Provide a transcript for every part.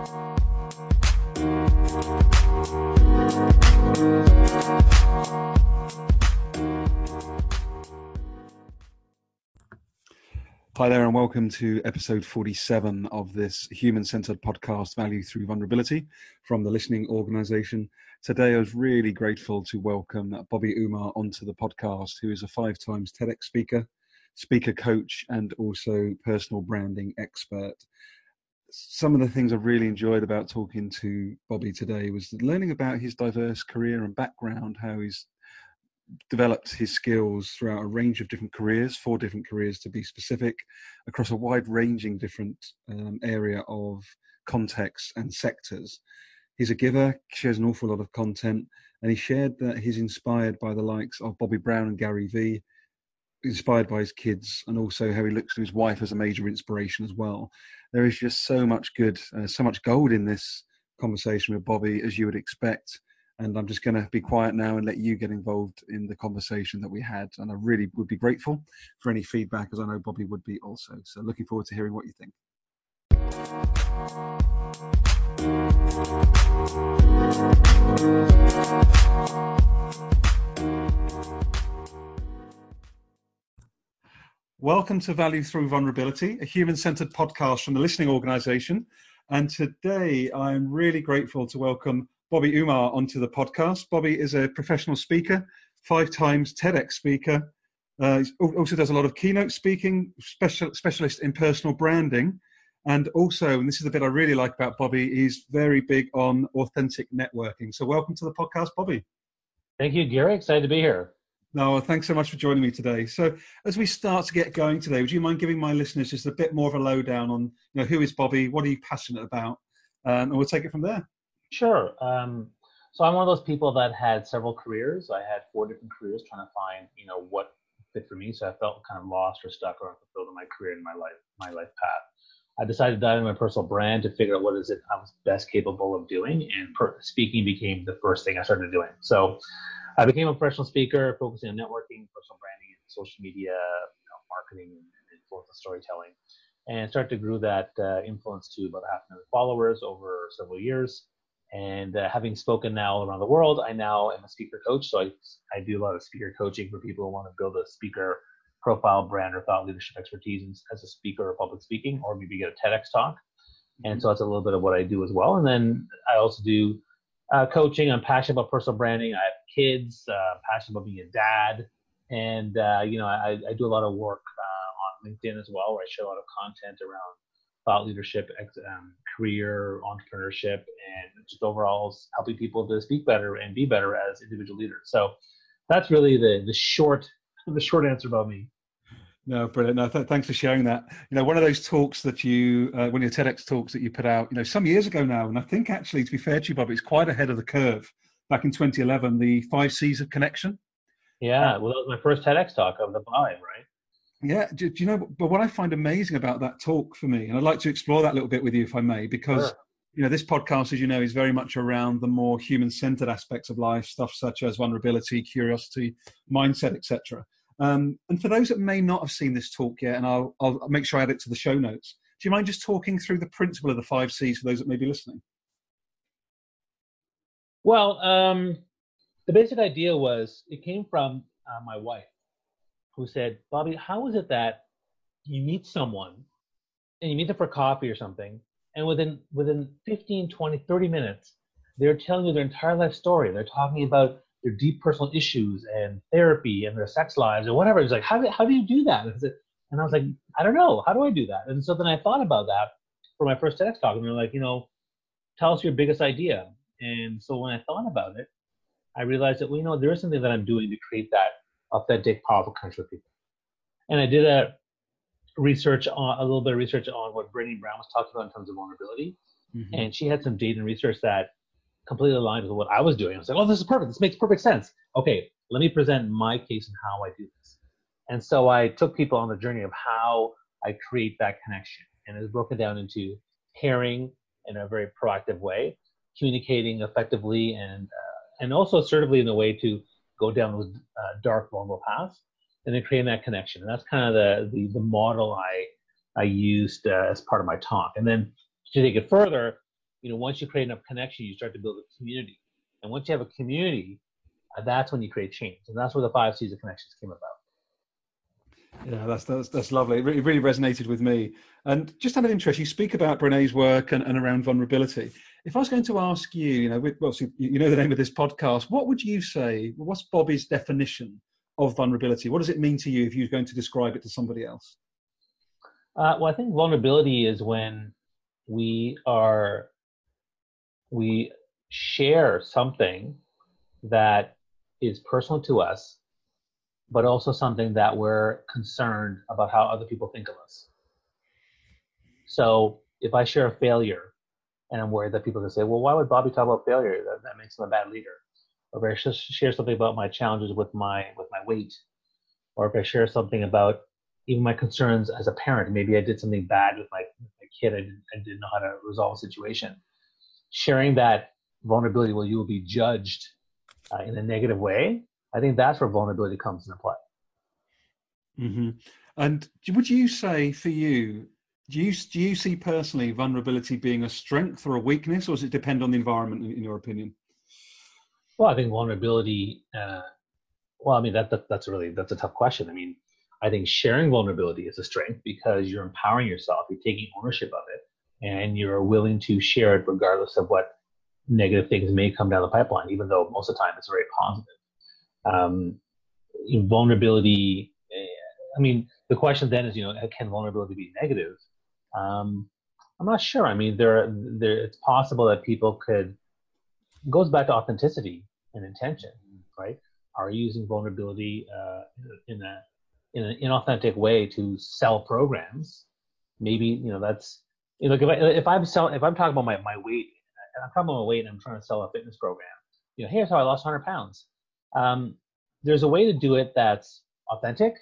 Hi there, and welcome to episode 47 of this human centered podcast, Value Through Vulnerability, from the Listening Organization. Today, I was really grateful to welcome Bobby Umar onto the podcast, who is a five times TEDx speaker, speaker coach, and also personal branding expert. Some of the things I've really enjoyed about talking to Bobby today was learning about his diverse career and background, how he's developed his skills throughout a range of different careers, four different careers to be specific, across a wide ranging different um, area of contexts and sectors. He's a giver, shares an awful lot of content, and he shared that he's inspired by the likes of Bobby Brown and Gary Vee, inspired by his kids, and also how he looks to his wife as a major inspiration as well. There is just so much good, uh, so much gold in this conversation with Bobby, as you would expect and I'm just going to be quiet now and let you get involved in the conversation that we had. And I really would be grateful for any feedback, as I know Bobby would be also. So looking forward to hearing what you think. Welcome to Value Through Vulnerability, a human centered podcast from the Listening Organization. And today I'm really grateful to welcome Bobby Umar onto the podcast. Bobby is a professional speaker, five times TEDx speaker. Uh, he also does a lot of keynote speaking, special, specialist in personal branding. And also, and this is the bit I really like about Bobby, he's very big on authentic networking. So, welcome to the podcast, Bobby. Thank you, Garry. Excited to be here. No, well, thanks so much for joining me today. So, as we start to get going today, would you mind giving my listeners just a bit more of a lowdown on, you know, who is Bobby, what are you passionate about, um, and we'll take it from there. Sure. Um, so I'm one of those people that had several careers. I had four different careers trying to find, you know, what fit for me. So I felt kind of lost or stuck or unfulfilled in my career and my life, my life path. I decided to dive into my personal brand to figure out what is it I was best capable of doing, and per- speaking became the first thing I started doing. So I became a professional speaker, focusing on networking, personal branding, and social media, you know, marketing, and influence storytelling, and started to grow that uh, influence to about half a million followers over several years. And uh, having spoken now around the world, I now am a speaker coach. So I, I do a lot of speaker coaching for people who want to build a speaker profile, brand, or thought leadership expertise as a speaker or public speaking, or maybe get a TEDx talk. And mm-hmm. so that's a little bit of what I do as well. And then I also do uh, coaching. I'm passionate about personal branding. I have kids, uh, passionate about being a dad. And, uh, you know, I, I, do a lot of work uh, on LinkedIn as well, where I share a lot of content around thought leadership, um, career, entrepreneurship, and just overall helping people to speak better and be better as individual leaders. So that's really the the short the short answer about me. No, brilliant. No, th- thanks for sharing that. You know, one of those talks that you, uh, one of your TEDx talks that you put out, you know, some years ago now, and I think actually, to be fair to you, Bob, it's quite ahead of the curve. Back in 2011, the five C's of connection. Yeah, well, that was my first TEDx talk of the five, right? Yeah, do, do, you know? But what I find amazing about that talk for me, and I'd like to explore that a little bit with you, if I may, because sure. you know this podcast, as you know, is very much around the more human-centered aspects of life, stuff such as vulnerability, curiosity, mindset, etc. Um, and for those that may not have seen this talk yet, and I'll, I'll make sure I add it to the show notes. Do you mind just talking through the principle of the five C's for those that may be listening? Well, um, the basic idea was it came from uh, my wife who said, Bobby, how is it that you meet someone and you meet them for coffee or something, and within within 15, 20, 30 minutes, they're telling you their entire life story. They're talking about their deep personal issues and therapy and their sex lives or whatever. It's like, how do, how do you do that? And I was like, I don't know. How do I do that? And so then I thought about that for my first TEDx talk. And they're like, you know, tell us your biggest idea. And so when I thought about it, I realized that, well, you know, there is something that I'm doing to create that authentic, powerful country with people. And I did a research on a little bit of research on what Brené Brown was talking about in terms of vulnerability. Mm-hmm. And she had some data and research that completely aligned with what I was doing. I was like, oh, this is perfect. This makes perfect sense. Okay, let me present my case and how I do this. And so I took people on the journey of how I create that connection. And it's broken down into caring in a very proactive way, communicating effectively, and uh, and also assertively in a way to go down those uh, dark, vulnerable paths, and then creating that connection. And that's kind of the the, the model I I used uh, as part of my talk. And then to take it further, you know, once you create enough connection, you start to build a community. And once you have a community, uh, that's when you create change. And that's where the five C's of connections came about. Yeah, that's that's that's lovely. It really, really resonated with me. And just out of interest, you speak about Brene's work and, and around vulnerability. If I was going to ask you, you know, well, so you know the name of this podcast, what would you say? What's Bobby's definition of vulnerability? What does it mean to you if you're going to describe it to somebody else? Uh, well, I think vulnerability is when we are we share something that is personal to us but also something that we're concerned about how other people think of us. So if I share a failure and I'm worried that people can say, well, why would Bobby talk about failure? That, that makes him a bad leader. Or if I share something about my challenges with my with my weight, or if I share something about even my concerns as a parent, maybe I did something bad with my, my kid, I didn't, I didn't know how to resolve a situation. Sharing that vulnerability where you will be judged uh, in a negative way I think that's where vulnerability comes into play. Mm-hmm. And would you say for you, do you do you see personally vulnerability being a strength or a weakness, or does it depend on the environment, in, your opinion? Well, I think vulnerability. Uh, well, I mean that, that that's a really that's a tough question. I mean, I think sharing vulnerability is a strength because you're empowering yourself, you're taking ownership of it, and you're willing to share it regardless of what negative things may come down the pipeline, even though most of the time it's very positive um, vulnerability. Eh, I mean, the question then is, you know, can vulnerability be negative? Um, I'm not sure. I mean, there, there, it's possible that people could. goes back to authenticity and intention, right? Are you using vulnerability uh, in a in an inauthentic way to sell programs? Maybe you know that's you know, if, I, I'm selling, if I'm talking about my, my weight, and I'm talking about my weight, and I'm trying to sell a fitness program. You know, here's how I lost 100 pounds. Um, there's a way to do it that's authentic,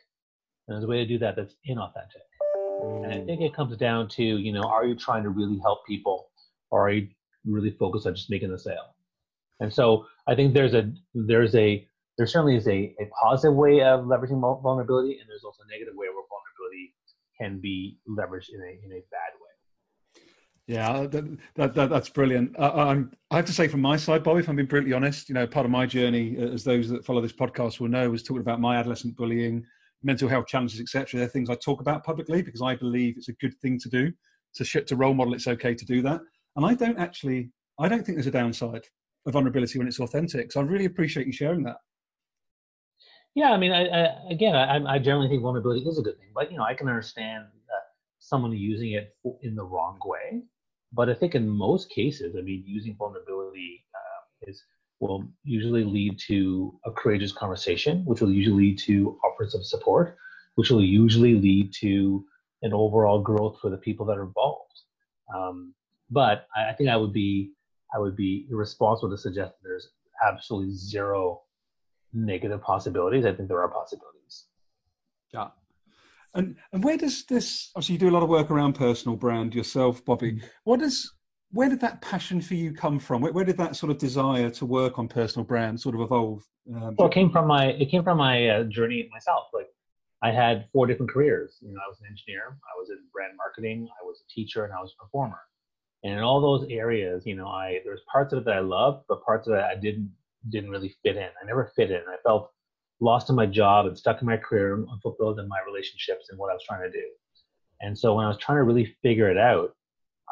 and there's a way to do that that's inauthentic. Mm. And I think it comes down to, you know, are you trying to really help people, or are you really focused on just making the sale? And so I think there's a there's a there certainly is a, a positive way of leveraging vulnerability, and there's also a negative way where vulnerability can be leveraged in a in a bad. Yeah, uh, that, that, that, that's brilliant. Uh, I, I have to say, from my side, Bobby, if I'm being brutally honest, you know, part of my journey, uh, as those that follow this podcast will know, was talking about my adolescent bullying, mental health challenges, etc. They're things I talk about publicly because I believe it's a good thing to do. To sh- to role model, it's okay to do that. And I don't actually, I don't think there's a downside of vulnerability when it's authentic. So I really appreciate you sharing that. Yeah, I mean, I, I, again, I, I generally think vulnerability is a good thing, but you know, I can understand uh, someone using it in the wrong way but I think in most cases, I mean, using vulnerability uh, is will usually lead to a courageous conversation, which will usually lead to offers of support, which will usually lead to an overall growth for the people that are involved. Um, but I, I, think I would be I would be irresponsible to suggest that there's absolutely zero negative possibilities. I think there are possibilities. Yeah, and and where does this? Obviously, you do a lot of work around personal brand yourself, Bobby. Mm. What does where did that passion for you come from? Where, where did that sort of desire to work on personal brand sort of evolve? Um, well, it came from my it came from my uh, journey myself. Like I had four different careers. You know, I was an engineer, I was in brand marketing, I was a teacher, and I was a performer. And in all those areas, you know, I there's parts of it that I loved, but parts of it I didn't didn't really fit in. I never fit in. I felt lost in my job and stuck in my career, and unfulfilled in my relationships and what I was trying to do. And so when I was trying to really figure it out,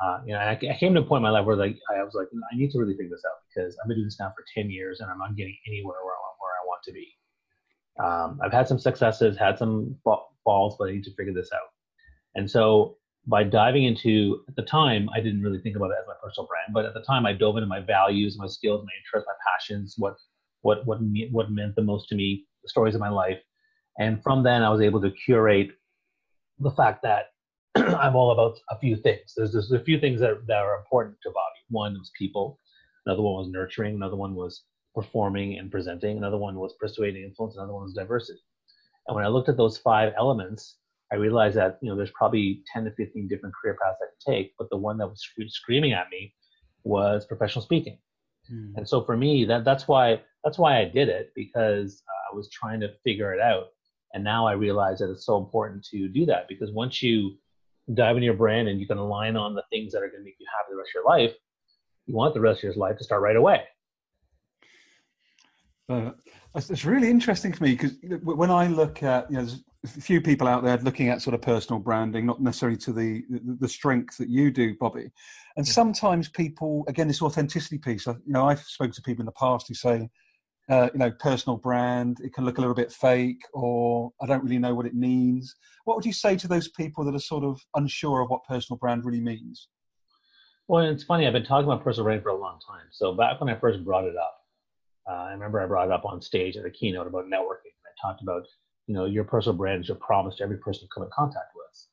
uh, you know, I, I, came to a point in my life where like I was like, I need to really figure this out because I've been doing this now for 10 years and I'm not getting anywhere where I, want, where I want to be. Um, I've had some successes, had some falls, but I need to figure this out. And so by diving into, at the time, I didn't really think about it as my personal brand, but at the time I dove into my values, my skills, my interests, my passions, what, what, what, what meant the most to me stories of my life. And from then, I was able to curate the fact that I'm all about a few things. There's, there's a few things that, that are important to Bobby. One was people, another one was nurturing, another one was performing and presenting, another one was persuading influence, another one was diversity. And when I looked at those five elements, I realized that you know there's probably 10 to 15 different career paths I could take, but the one that was screaming at me was professional speaking. Hmm. And so for me, that that's why that's why I did it because uh, I was trying to figure it out. And now I realize that it's so important to do that because once you dive into your brand and you can align on the things that are going to make you happy the rest of your life, You want the rest of your life to start right away. Uh, it's really interesting for me because when I look at, you know, there's a few people out there looking at sort of personal branding, not necessarily to the the strength that you do, Bobby. And sometimes people, again, this authenticity piece. You know, I've spoken to people in the past who say, uh, you know, personal brand, it can look a little bit fake, or I don't really know what it means. What would you say to those people that are sort of unsure of what personal brand really means? Well, it's funny. I've been talking about personal brand for a long time. So back when I first brought it up, uh, I remember I brought it up on stage at a keynote about networking. I talked about, you know, your personal brand is your promise to every person you come in contact with,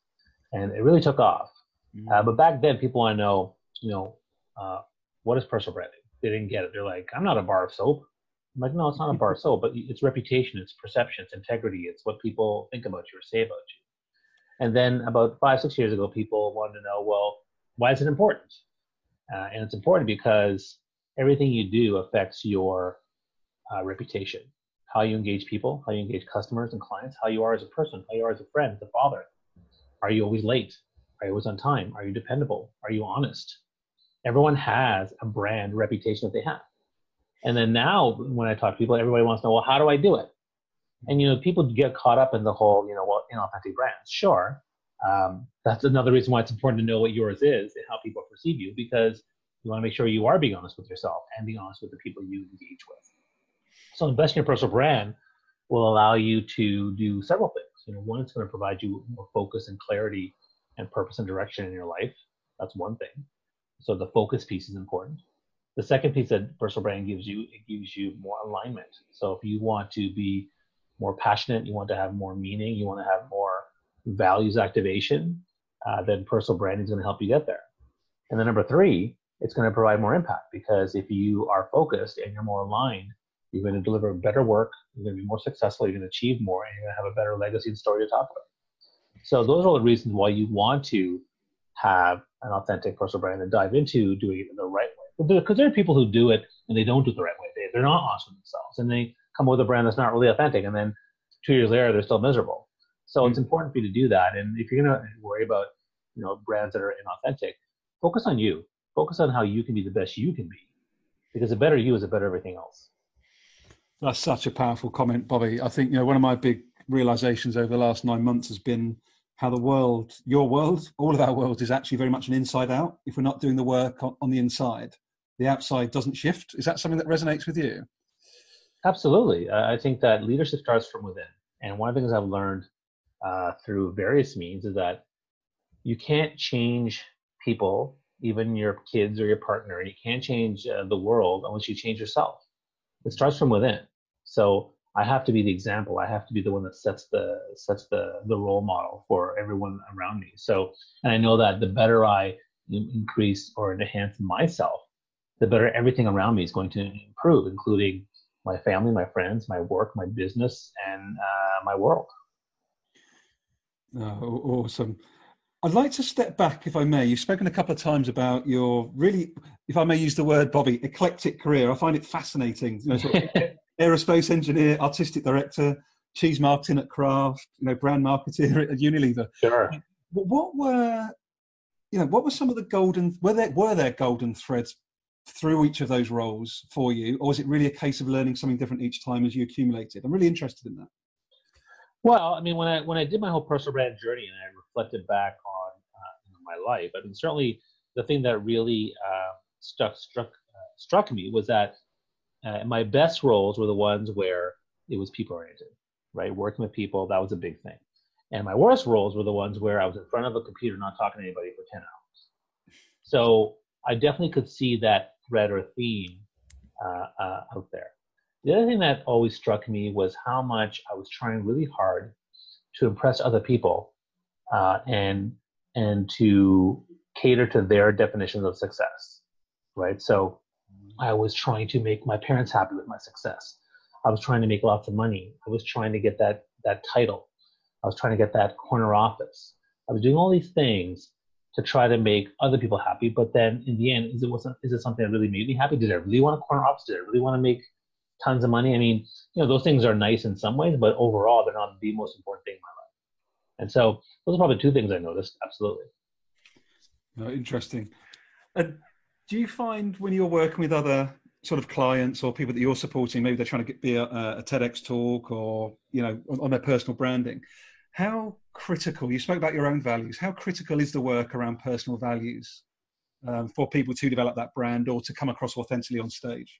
and it really took off. Mm-hmm. Uh, but back then, people want to know, you know, uh, what is personal branding? They didn't get it. They're like, I'm not a bar of soap. I'm like, no, it's not a bar soap, but it's reputation, it's perception, it's integrity, it's what people think about you or say about you. And then about five, six years ago, people wanted to know, well, why is it important? Uh, and it's important because everything you do affects your uh, reputation, how you engage people, how you engage customers and clients, how you are as a person, how you are as a friend, as a father. Are you always late? Are you always on time? Are you dependable? Are you honest? Everyone has a brand reputation that they have. And then now, when I talk to people, everybody wants to know, well, how do I do it? And you know, people get caught up in the whole, you know, well, inauthentic brands. Sure, um, that's another reason why it's important to know what yours is and how people perceive you, because you want to make sure you are being honest with yourself and being honest with the people you engage with. So investing in your personal brand will allow you to do several things. You know, one, it's going to provide you more focus and clarity and purpose and direction in your life. That's one thing. So the focus piece is important. The second piece that personal brand gives you, it gives you more alignment. So if you want to be more passionate, you want to have more meaning, you want to have more values activation, uh, then personal branding is going to help you get there. And then number three, it's going to provide more impact because if you are focused and you're more aligned, you're going to deliver better work, you're going to be more successful, you're going to achieve more, and you're going to have a better legacy and story to talk about. So those are all the reasons why you want to have an authentic personal brand and dive into doing it in the right way. Because there are people who do it and they don't do it the right way. They, they're not awesome themselves, and they come up with a brand that's not really authentic, and then two years later they're still miserable. So mm-hmm. it's important for you to do that. And if you're going to worry about you know brands that are inauthentic, focus on you. Focus on how you can be the best you can be, because a better you is a better everything else. That's such a powerful comment, Bobby. I think you know one of my big realizations over the last nine months has been how the world, your world, all of our world is actually very much an inside out. If we're not doing the work on, on the inside, the outside doesn't shift. Is that something that resonates with you? Absolutely. I think that leadership starts from within. And one of the things I've learned uh, through various means is that you can't change people even your kids or your partner. You can't change uh, the world unless you change yourself. It starts from within. So I have to be the example. I have to be the one that sets the sets the the role model for everyone around me. So, and I know that the better I increase or enhance myself, the better everything around me is going to improve, including my family, my friends, my work, my business, and uh, my world. Oh, awesome. I'd like to step back, if I may. You've spoken a couple of times about your really, if I may use the word, Bobby, eclectic career. I find it fascinating. You know, sort of aerospace engineer, artistic director, cheese marketing at Kraft, you know, brand marketer at Unilever. Sure. What were, you know, what were some of the golden? Were there were there golden threads through each of those roles for you, or was it really a case of learning something different each time as you accumulated? It? I'm really interested in that. Well, I mean, when I when I did my whole personal brand journey and I reflected back on uh, my life, I mean, certainly the thing that really uh, stuck struck uh, struck me was that uh, my best roles were the ones where it was people oriented, right? Working with people, that was a big thing. And my worst roles were the ones where I was in front of a computer not talking to anybody for 10 hours. So I definitely could see that or theme uh, uh, out there. The other thing that always struck me was how much I was trying really hard to impress other people uh, and and to cater to their definitions of success, right? So I was trying to make my parents happy with my success. I was trying to make lots of money. I was trying to get that that title. I was trying to get that corner office. I was doing all these things to try to make other people happy. But then in the end, is it wasn't is it something that really made me happy? Did I really want a corner office? Did I really want to make tons of money? I mean, you know, those things are nice in some ways, but overall, they're not the most important thing in my life. And so those are probably two things I noticed. Absolutely. No, interesting. Do do you find when you're working with other sort of clients or people that you're supporting, maybe they're trying to get, be a, a TEDx talk or you know on, on, their personal branding, how critical? You spoke about your own values. How critical is the work around personal values um, for people to develop that brand or to come across authentically on stage?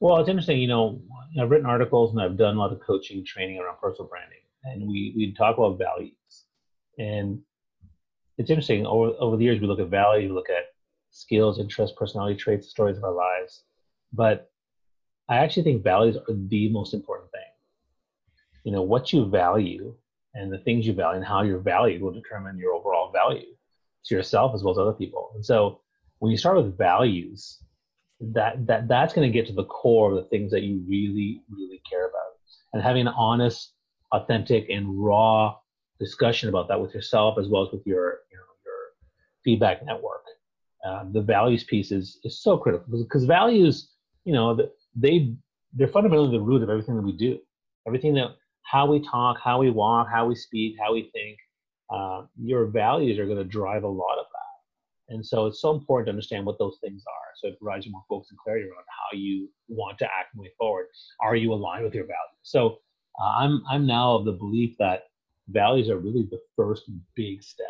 Well, it's interesting. You know, I've written articles and I've done a lot of coaching training around personal branding, and we we talk about values. And it's interesting. Over over the years, we look at values, we look at skills, interests, personality traits, stories of our lives. But I actually think values are the most important thing. You know, what you value and the things you value and how you're valued will determine your overall value to yourself as well as other people. And so when you start with values, that that that's going to get to the core of the things that you really really care about and having an honest authentic and raw discussion about that with yourself as well as with your you know your feedback network um, the values piece is is so critical because values you know they they're fundamentally the root of everything that we do everything that how we talk how we walk how we speak how we think uh, your values are going to drive a lot of that. And so it's so important to understand what those things are. So it provides you more focus and clarity around how you want to act moving forward. Are you aligned with your values? So uh, i'm i'm now of the belief that values are really the first big step.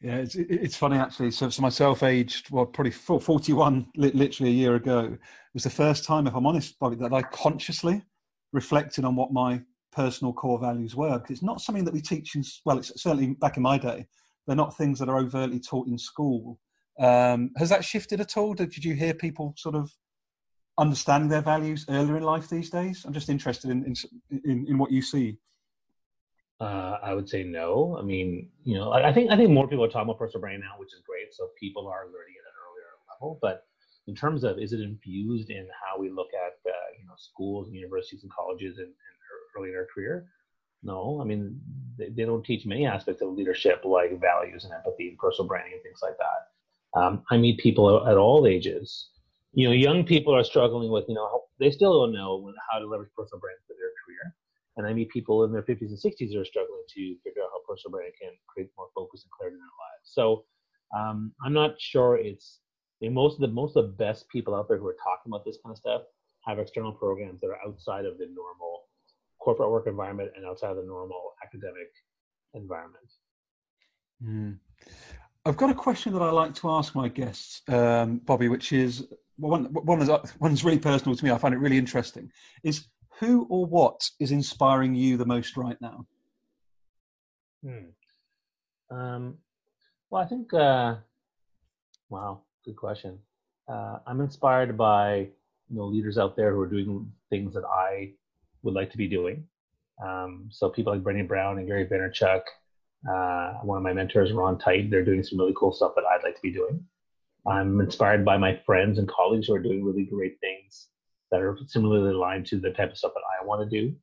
Yeah, it's it's funny actually. So, so myself, aged well, probably forty one, literally a year ago, was the first time, if I'm honest, that I consciously reflected on what my personal core values were. Because it's not something that we teach in well, it's certainly back in my day. They're not things that are overtly taught in school. Um, has that shifted at all? Did, did you hear people sort of understanding their values earlier in life these days? I'm just interested in in, in, in what you see. Uh, I would say no. I mean, you know, I, I, think I think more people are talking about personal branding now, which is great. So people are learning at an earlier level. But in terms of is it infused in how we look at uh, you know schools and universities and colleges and, early in our career? No, I mean they, they, don't teach many aspects of leadership like values and empathy and personal branding and things like that. Um, I meet people at all ages. You know, young people are struggling with you know they still don't know how to leverage personal branding for their career and I meet people in their 50s and 60s who are struggling to figure out how personal branding can create more focus and clarity in their lives. So um, I'm not sure it's mean, most of the most of the best people out there who are talking about this kind of stuff have external programs that are outside of the normal corporate work environment and outside of the normal academic environment. Mm. I've got a question that I like to ask my guests, um, Bobby, which is one, one is one is really personal to me. I find it really interesting. Is who or what is inspiring you the most right now? Hmm. Um, well, I think, uh, wow, good question. Uh, I'm inspired by you know leaders out there who are doing things that I would like to be doing. Um, so people like Brené Brown and Gary Vaynerchuk, uh, one of my mentors, Ron Tite, they're doing some really cool stuff that I'd like to be doing. I'm inspired by my friends and colleagues who are doing really great things that are similarly aligned to the type of stuff that I want to do.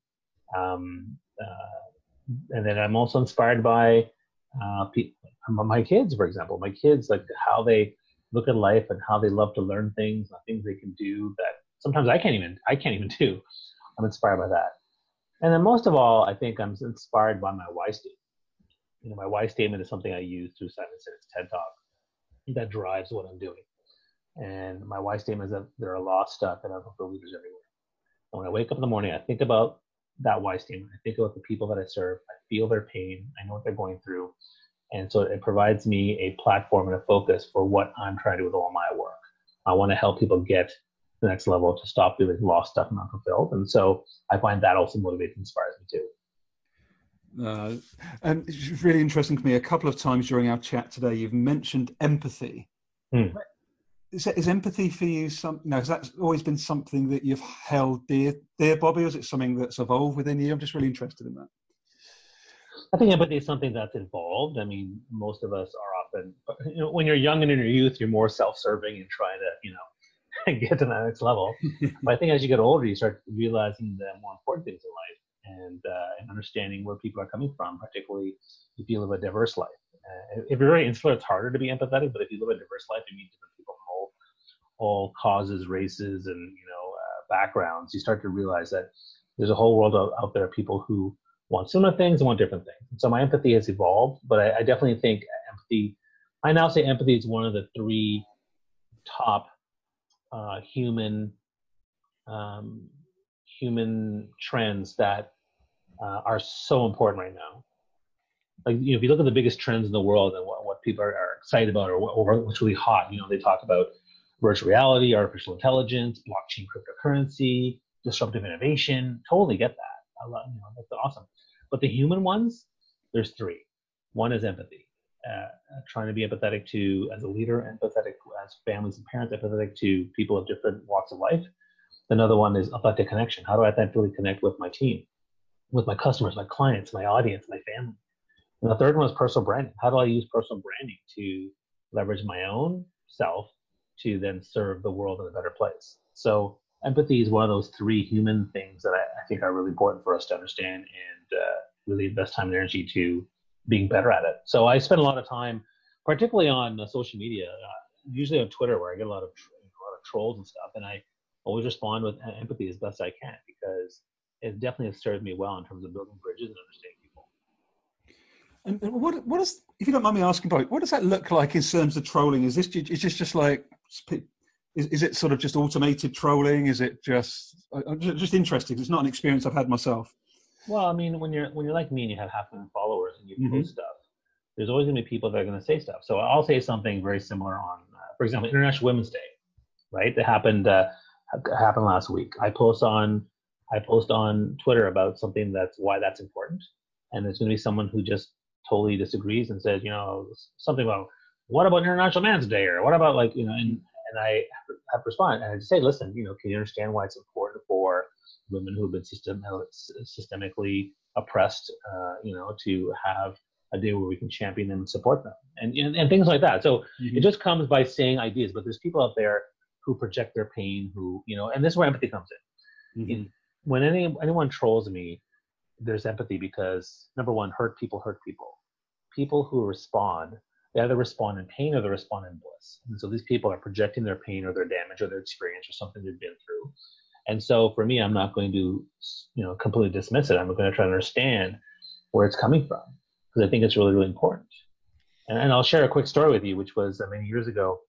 Um, uh, and then I'm also inspired by uh, my kids, for example. My kids, like how they look at life and how they love to learn things, and things they can do that sometimes I can't even I can't even do. I'm inspired by that. And then most of all, I think I'm inspired by my why statement. You know, my why statement is something I use through Simon Sinek's TED Talk that drives what I'm doing. And my why statement is that there are lost stuff and for leaders everywhere. And when I wake up in the morning, I think about that why statement. I think about the people that I serve. I feel their pain. I know what they're going through. And so it provides me a platform and a focus for what I'm trying to do with all my work. I want to help people get the next level to stop feeling lost, stuck, and unfulfilled. And so I find that also motivates and inspires me too. Uh, and it's really interesting to me. A couple of times during our chat today, you've mentioned empathy. Hmm is, is empathy for you some no has that always been something that you've held dear dear bobby or is it something that's evolved within you i'm just really interested in that i think empathy is something that's evolved i mean most of us are often you know, when you're young and in your youth you're more self-serving and trying to you know get to the next level. But i think as you get older you start realizing the more important things in life and uh, and understanding where people are coming from particularly if you live a diverse life. Uh, if you're very insular it's harder to be empathetic but if you live a diverse life you meet different people from all all causes, races, and you know uh, backgrounds, you start to realize that there's a whole world out, out there of people who want similar things and want different things. And so my empathy has evolved, but I, I definitely think empathy I now say empathy is one of the three top uh, human um, human trends that uh, are so important right now. Like you know, if you look at the biggest trends in the world and what, what people are, are excited about or, what, or what's really hot, you know, they talk about virtual reality, artificial intelligence, blockchain, cryptocurrency, disruptive innovation. Totally get that. I love, you know, that's awesome. But the human ones, there's three. One is empathy, uh, trying to be empathetic to, as a leader, empathetic as families and parents, empathetic to people of different walks of life. Another one is authentic connection. How do I authentically connect with my team, with my customers, my clients, my audience, my family? And the third one is personal branding. How do I use personal branding to leverage my own self to then serve the world in a better place? So empathy is one of those three human things that I, I think are really important for us to understand and uh, really invest time and energy to being better at it. So I spend a lot of time, particularly on uh, social media, uh, usually on Twitter, where I get a lot of a lot of trolls and stuff, and I always respond with empathy as best I can because it definitely has served me well in terms of building bridges and understanding people. And what what is, if you don't mind me asking, what does that look like in terms of trolling? Is this is this just like is, is it sort of just automated trolling? Is it just I'm just interested? It's not an experience I've had myself. Well, I mean, when you're when you're like me and you have half a million followers and you mm-hmm. post stuff, there's always going to be people that are going to say stuff. So I'll say something very similar on, uh, for example, International Women's Day, right? That happened uh, happened last week. I post on I post on Twitter about something that's why that's important, and there's going to be someone who just totally disagrees and says, you know, something about what about International Man's Day or what about like you know, and and I have to respond and I say, listen, you know, can you understand why it's important for women who have been system, systemically oppressed, uh, you know, to have a day where we can champion them and support them and, and, and things like that. So mm-hmm. it just comes by saying ideas, but there's people out there who project their pain, who, you know, and this is where empathy comes in. Mm-hmm. in when any, anyone trolls me, there's empathy because number one, hurt people hurt people. People who respond, they either respond in pain or they respond in bliss. And so these people are projecting their pain or their damage or their experience or something they've been through. And so for me, I'm not going to, you know, completely dismiss it. I'm going to try to understand where it's coming from because I think it's really, really important. And, and I'll share a quick story with you, which was uh, many years ago.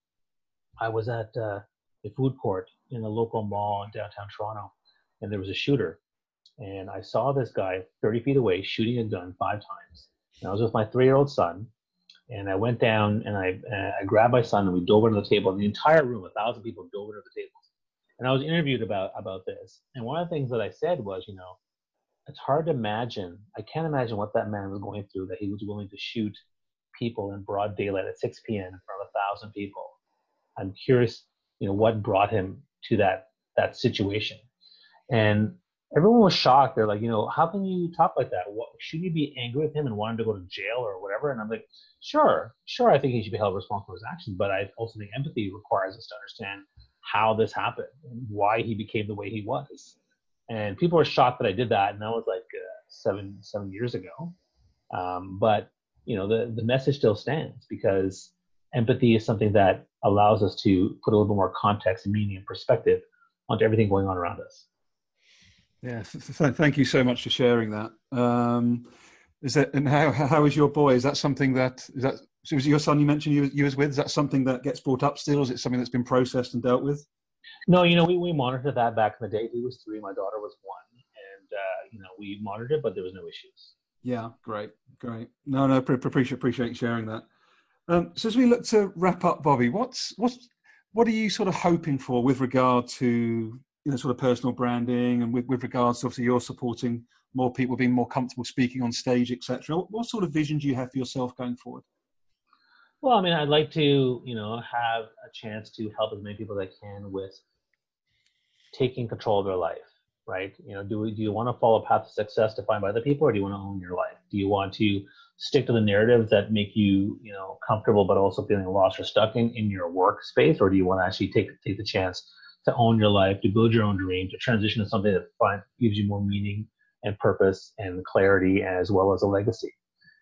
I was at uh, a food court in a local mall in downtown Toronto, and there was a shooter. And I saw this guy 30 feet away shooting a gun five times. And I was with my three-year-old son, and I went down and I, uh, I grabbed my son and we dove under the table. And the entire room, a thousand people, dove under the table and I was interviewed about about this. And one of the things that I said was, you know, it's hard to imagine. I can't imagine what that man was going through that he was willing to shoot people in broad daylight at 6 p.m. in front of a thousand people. I'm curious, you know, what brought him to that that situation. And everyone was shocked. They're like, you know, how can you talk like that? What, should you be angry with him and want him to go to jail or whatever? And I'm like, sure, sure. I think he should be held responsible for his actions, but I also think empathy requires us to understand how this happened and why he became the way he was. And people were shocked that I did that, and that was like uh, seven seven years ago. Um, but you know, the the message still stands because empathy is something that allows us to put a little bit more context and meaning and perspective onto everything going on around us. Yeah, th- thank you so much for sharing that. Um, is that and how how is your boy? Is that something that is that so was your son you mentioned you, you was with? Is that something that gets brought up still? Is it something that's been processed and dealt with? No, you know, we, we monitored that back in the day. He was three, my daughter was one. And, uh, you know, we monitored it, but there was no issues. Yeah, great, great. No, no, appreciate, appreciate sharing that. Um, so as we look to wrap up, Bobby, what's, what's, what are you sort of hoping for with regard to, you know, sort of personal branding and with, with regards to obviously you're supporting more people being more comfortable speaking on stage, etc. What, what sort of vision do you have for yourself going forward? Well, I mean, I'd like to, you know, have a chance to help as many people as I can with taking control of their life, right? You know, do do you want to follow a path of success defined by other people, or do you want to own your life? Do you want to stick to the narratives that make you, you know, comfortable but also feeling lost or stuck in in your workspace, or do you want to actually take take the chance to own your life, to build your own dream, to transition to something that find, gives you more meaning and purpose and clarity, as well as a legacy?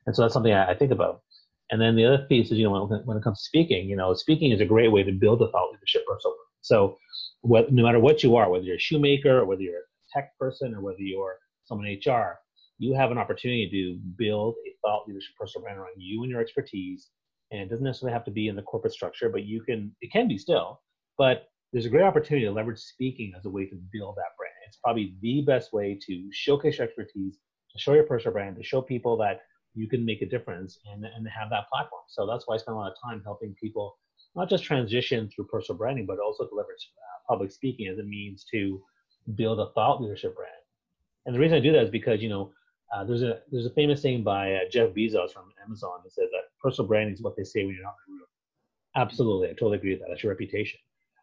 And so that's something I, I think about. And then the other piece is, you know, when, when it comes to speaking, you know, speaking is a great way to build a thought leadership persona. So what, no matter what you are, whether you're a shoemaker or whether you're a tech person or whether you're someone in HR, you have an opportunity to build a thought leadership personal brand around you and your expertise and it doesn't necessarily have to be in the corporate structure, but you can it can be still. But there's a great opportunity to leverage speaking as a way to build that brand. It's probably the best way to showcase your expertise, to show your personal brand, to show people that you can make a difference and, and have that platform. So that's why I spend a lot of time helping people not just transition through personal branding, but also to leverage uh, public speaking as a means to build a thought leadership brand. And the reason I do that is because, you know, uh, there's a there's a famous saying by uh, Jeff Bezos from Amazon that says that personal branding is what they say when you're not in the room. Absolutely, I totally agree with that. That's your reputation.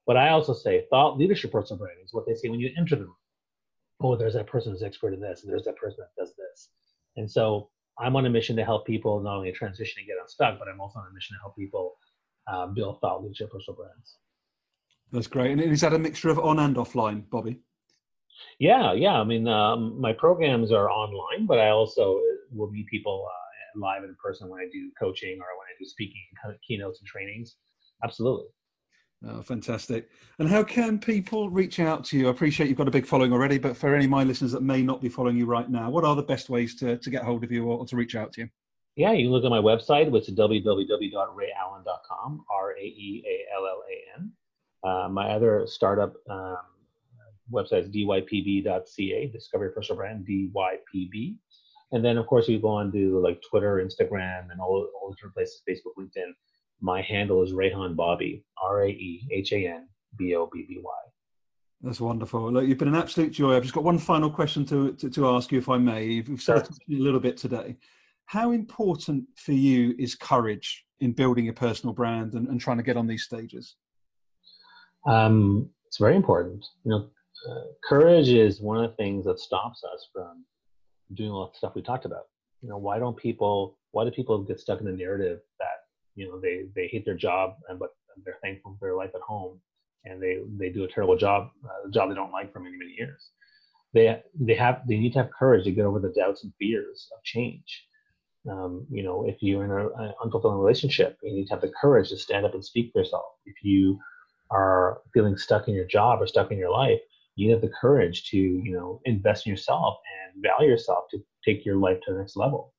But I also say thought leadership personal branding is what they say when you enter the room. Oh, there's that person who's expert in this, and there's that person that does this. And so I'm on a mission to help people not only transition and get unstuck, but I'm also on a mission to help people uh, build thought leadership personal brands. That's great. And is that a mixture of on and offline, Bobby? Yeah, yeah. I mean, um, my programs are online, but I also will meet people uh, live in person when I do coaching or when I do speaking keynotes and trainings. Absolutely. Oh, fantastic. And how can people reach out to you? I appreciate you've got a big following already, but for any of my listeners that may not be following you right now, what are the best ways to, to get hold of you or, or to reach out to you? Yeah, you can look at my website, which is www.raehan.com, R A E A L L A N. Uh, my other startup um, website is dypb.ca, Discovery Personal Brand, DYPB. And then, of course, you go on to like Twitter, Instagram, and all, all the different places, Facebook, LinkedIn my handle is Raehan Bobby, R A E H A N B O B B Y. That's wonderful. Look, you've been an absolute joy. I've just got one final question to, to, to ask you, if I may. You've said a little bit today. How important for you is courage in building a personal brand and, and trying to get on these stages? Um, it's very important. You know, uh, courage is one of the things that stops us from doing all the stuff we talked about. You know, why don't people? Why do people get stuck in the narrative that you know they they hate their job and but they're thankful for their life at home and they they do a terrible job uh, a job they don't like for many many years. They they have they need to have courage to get over the doubts and fears of change. Um, you know if you're in an unfulfilling relationship you need to have the courage to stand up and speak for yourself. If you are feeling stuck in your job or stuck in your life you have the courage to you know invest in yourself and value yourself to take your life to the next level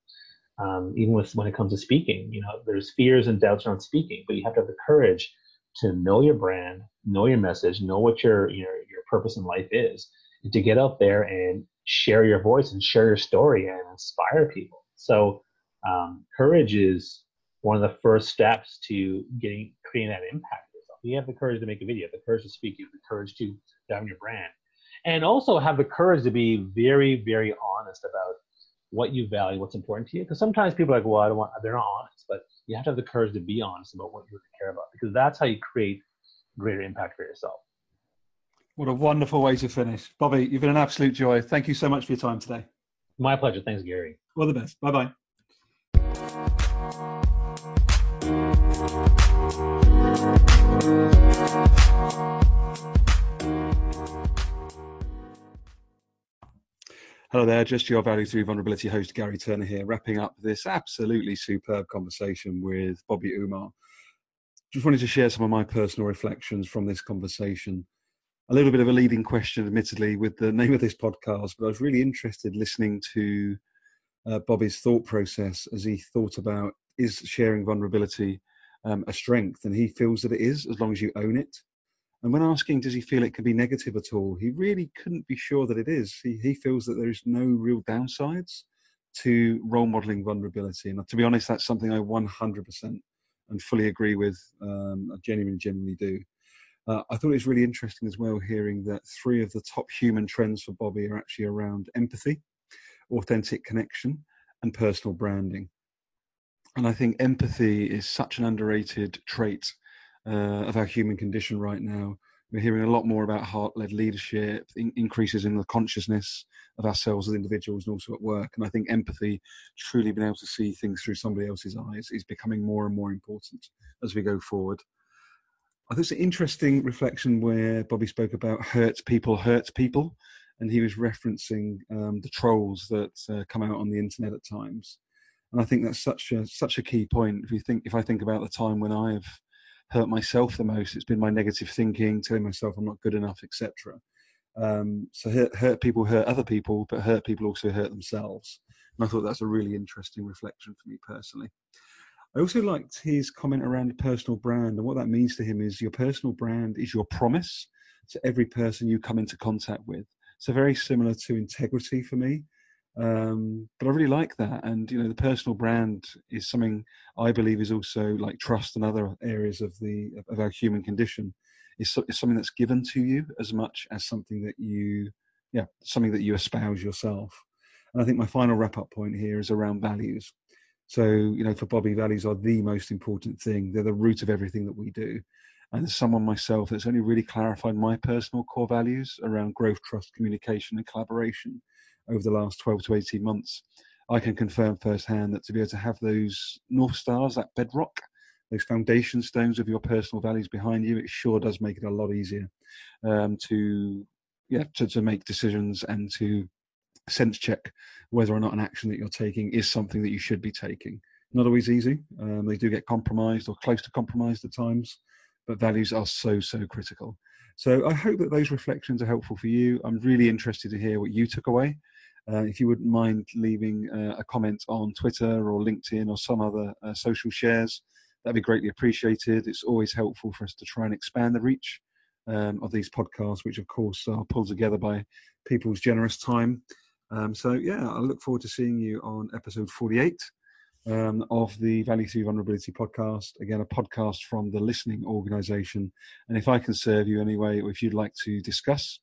um, even with when it comes to speaking. You know, there's fears and doubts around speaking, but you have to have the courage to know your brand, know your message, know what your your your purpose in life is, and to get out there and share your voice and share your story and inspire people. So, um, courage is one of the first steps to getting creating that impact. You have the courage to make a video, the courage to speak, you have the courage to have your brand, and also have the courage to be very, very honest about what you value, what's important to you. Because sometimes people are like, well, I don't want, they're not honest, but you have to have the courage to be honest about what you really care about because that's how you create greater impact for yourself. What a wonderful way to finish. Bobby, you've been an absolute joy. Thank you so much for your time today. My pleasure. Thanks, Garry. All the best. Bye bye. Hello there, just your Value Through Vulnerability host, Garry Turner here, wrapping up this absolutely superb conversation with Bobby Umar. Just wanted to share some of my personal reflections from this conversation. A little bit of a leading question, admittedly, with the name of this podcast, but I was really interested listening to uh, Bobby's thought process as he thought about is sharing vulnerability um, a strength, and he feels that it is as long as you own it. And when asking, does he feel it can be negative at all? He really couldn't be sure that it is. He, he feels that there is no real downsides to role modeling vulnerability. And to be honest, that's something I 100% and fully agree with. Um, I genuinely, genuinely do. Uh, I thought it was really interesting as well hearing that three of the top human trends for Bobby are actually around empathy, authentic connection, and personal branding. And I think empathy is such an underrated trait uh, of our human condition right now. We're hearing a lot more about heart led leadership, in- increases in the consciousness of ourselves as individuals and also at work. And I think empathy, truly being able to see things through somebody else's eyes, is becoming more and more important as we go forward. I think it's an interesting reflection where Bobby spoke about hurts people hurts people, and he was referencing um, the trolls that uh, come out on the internet at times. And I think that's such a such a key point. If you think, if I think about the time when I've hurt myself the most. It's been my negative thinking, telling myself I'm not good enough, etc. Um, so hurt, hurt, people hurt other people, but hurt people also hurt themselves. And I thought that's a really interesting reflection for me personally. I also liked his comment around personal brand. And what that means to him is your personal brand is your promise to every person you come into contact with. So, very similar to integrity for me. Um, but I really like that. And, you know, the personal brand is something I believe is also like trust and other areas of the of our human condition is, is something that's given to you as much as something that you, yeah, something that you espouse yourself. And I think my final wrap up point here is around values. So, you know, for Bobby, values are the most important thing. They're the root of everything that we do. And as someone myself that's only really clarified my personal core values around growth, trust, communication, and collaboration over the last 12 to 18 months, I can confirm firsthand that to be able to have those North Stars, that bedrock, those foundation stones of your personal values behind you, it sure does make it a lot easier um, to, yeah, to, to make decisions and to sense check whether or not an action that you're taking is something that you should be taking. Not always easy. Um, they do get compromised or close to compromised at times, but values are so, so critical. So I hope that those reflections are helpful for you. I'm really interested to hear what you took away. Uh, if you wouldn't mind leaving uh, a comment on Twitter or LinkedIn or some other uh, social shares, that'd be greatly appreciated. It's always helpful for us to try and expand the reach um, of these podcasts, which of course are pulled together by people's generous time um, so yeah, I look forward to seeing you on episode 48 um, of the Value Through Vulnerability podcast. Again, a podcast from the listening organization. And if I can serve you anyway, or if you'd like to discuss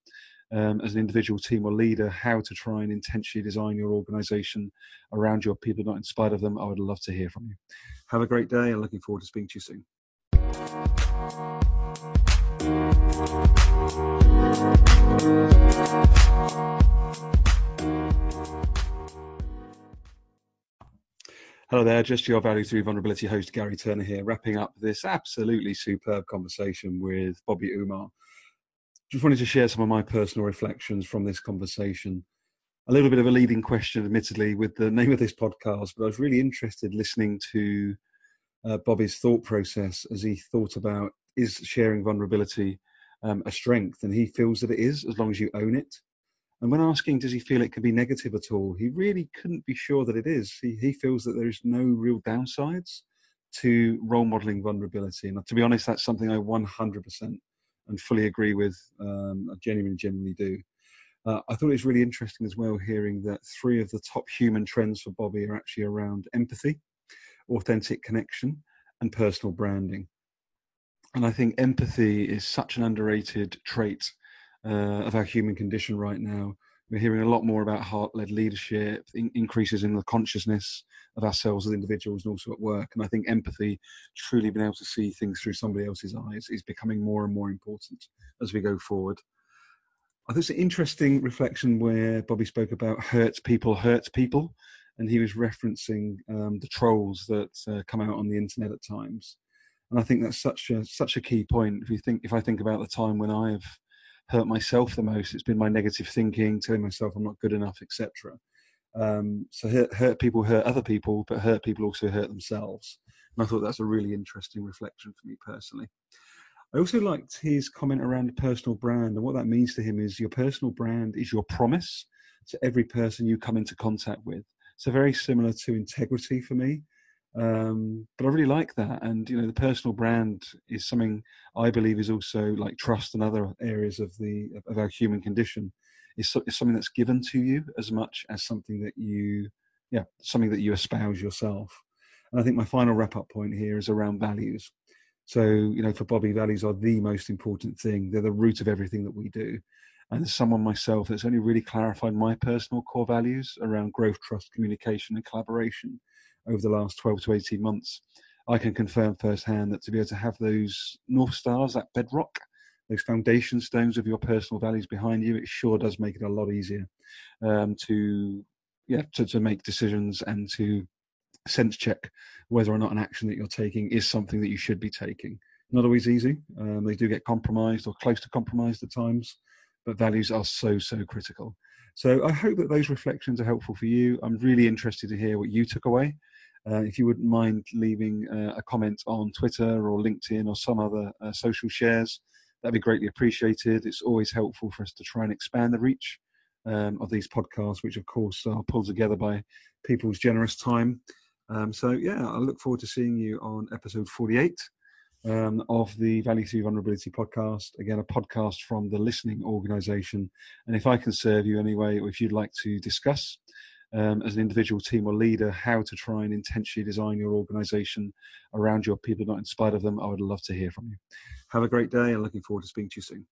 um, as an individual team or leader how to try and intentionally design your organization around your people, not in spite of them, I would love to hear from you. Have a great day and looking forward to speaking to you soon. Hello there, just your Value Through Vulnerability host, Garry Turner here, wrapping up this absolutely superb conversation with Bobby Umar. Just wanted to share some of my personal reflections from this conversation. A little bit of a leading question, admittedly, with the name of this podcast, but I was really interested listening to uh, Bobby's thought process as he thought about is sharing vulnerability um, a strength, and he feels that it is as long as you own it. And when asking, does he feel it could be negative at all? He really couldn't be sure that it is. He, he feels that there's no real downsides to role modeling vulnerability. And to be honest, that's something I 100% and fully agree with. Um, I genuinely, genuinely do. Uh, I thought it was really interesting as well hearing that three of the top human trends for Bobby are actually around empathy, authentic connection, and personal branding. And I think empathy is such an underrated trait uh, of our human condition right now. We're hearing a lot more about heart led leadership, in- increases in the consciousness of ourselves as individuals and also at work. And I think empathy, truly being able to see things through somebody else's eyes, is becoming more and more important as we go forward. I think it's an interesting reflection where Bobby spoke about hurts people hurts people, and he was referencing um, the trolls that uh, come out on the internet at times. And I think that's such a such a key point. If you think, if I think about the time when I've hurt myself the most. It's been my negative thinking, telling myself I'm not good enough, etc. Um, so hurt, hurt, people hurt other people, but hurt people also hurt themselves. And I thought that's a really interesting reflection for me personally. I also liked his comment around personal brand, and what that means to him is your personal brand is your promise to every person you come into contact with. So very similar to integrity for me. Um, but I really like that, and you know, the personal brand is something I believe is also like trust and other areas of the of our human condition. Is, is something that's given to you as much as something that you, yeah, something that you espouse yourself. And I think my final wrap up point here is around values. So you know, for Bobby, values are the most important thing. They're the root of everything that we do. And as someone myself that's only really clarified my personal core values around growth, trust, communication, and collaboration over the last 12 to 18 months, I can confirm firsthand that to be able to have those North Stars, that bedrock, those foundation stones of your personal values behind you, it sure does make it a lot easier um, to, yeah, to, to make decisions and to sense check whether or not an action that you're taking is something that you should be taking. Not always easy. Um, they do get compromised or close to compromised at times, but values are so, so critical. So I hope that those reflections are helpful for you. I'm really interested to hear what you took away. Uh, if you wouldn't mind leaving uh, a comment on Twitter or LinkedIn or some other uh, social shares, that'd be greatly appreciated. It's always helpful for us to try and expand the reach um, of these podcasts, which of course are pulled together by people's generous time Um, so, yeah, I look forward to seeing you on episode 48 um, of the Value Through Vulnerability podcast. Again, a podcast from the listening organization. And if I can serve you anyway, or if you'd like to discuss um, as an individual team or leader how to try and intentionally design your organization around your people, not in spite of them, I would love to hear from you. Have a great day and looking forward to speaking to you soon.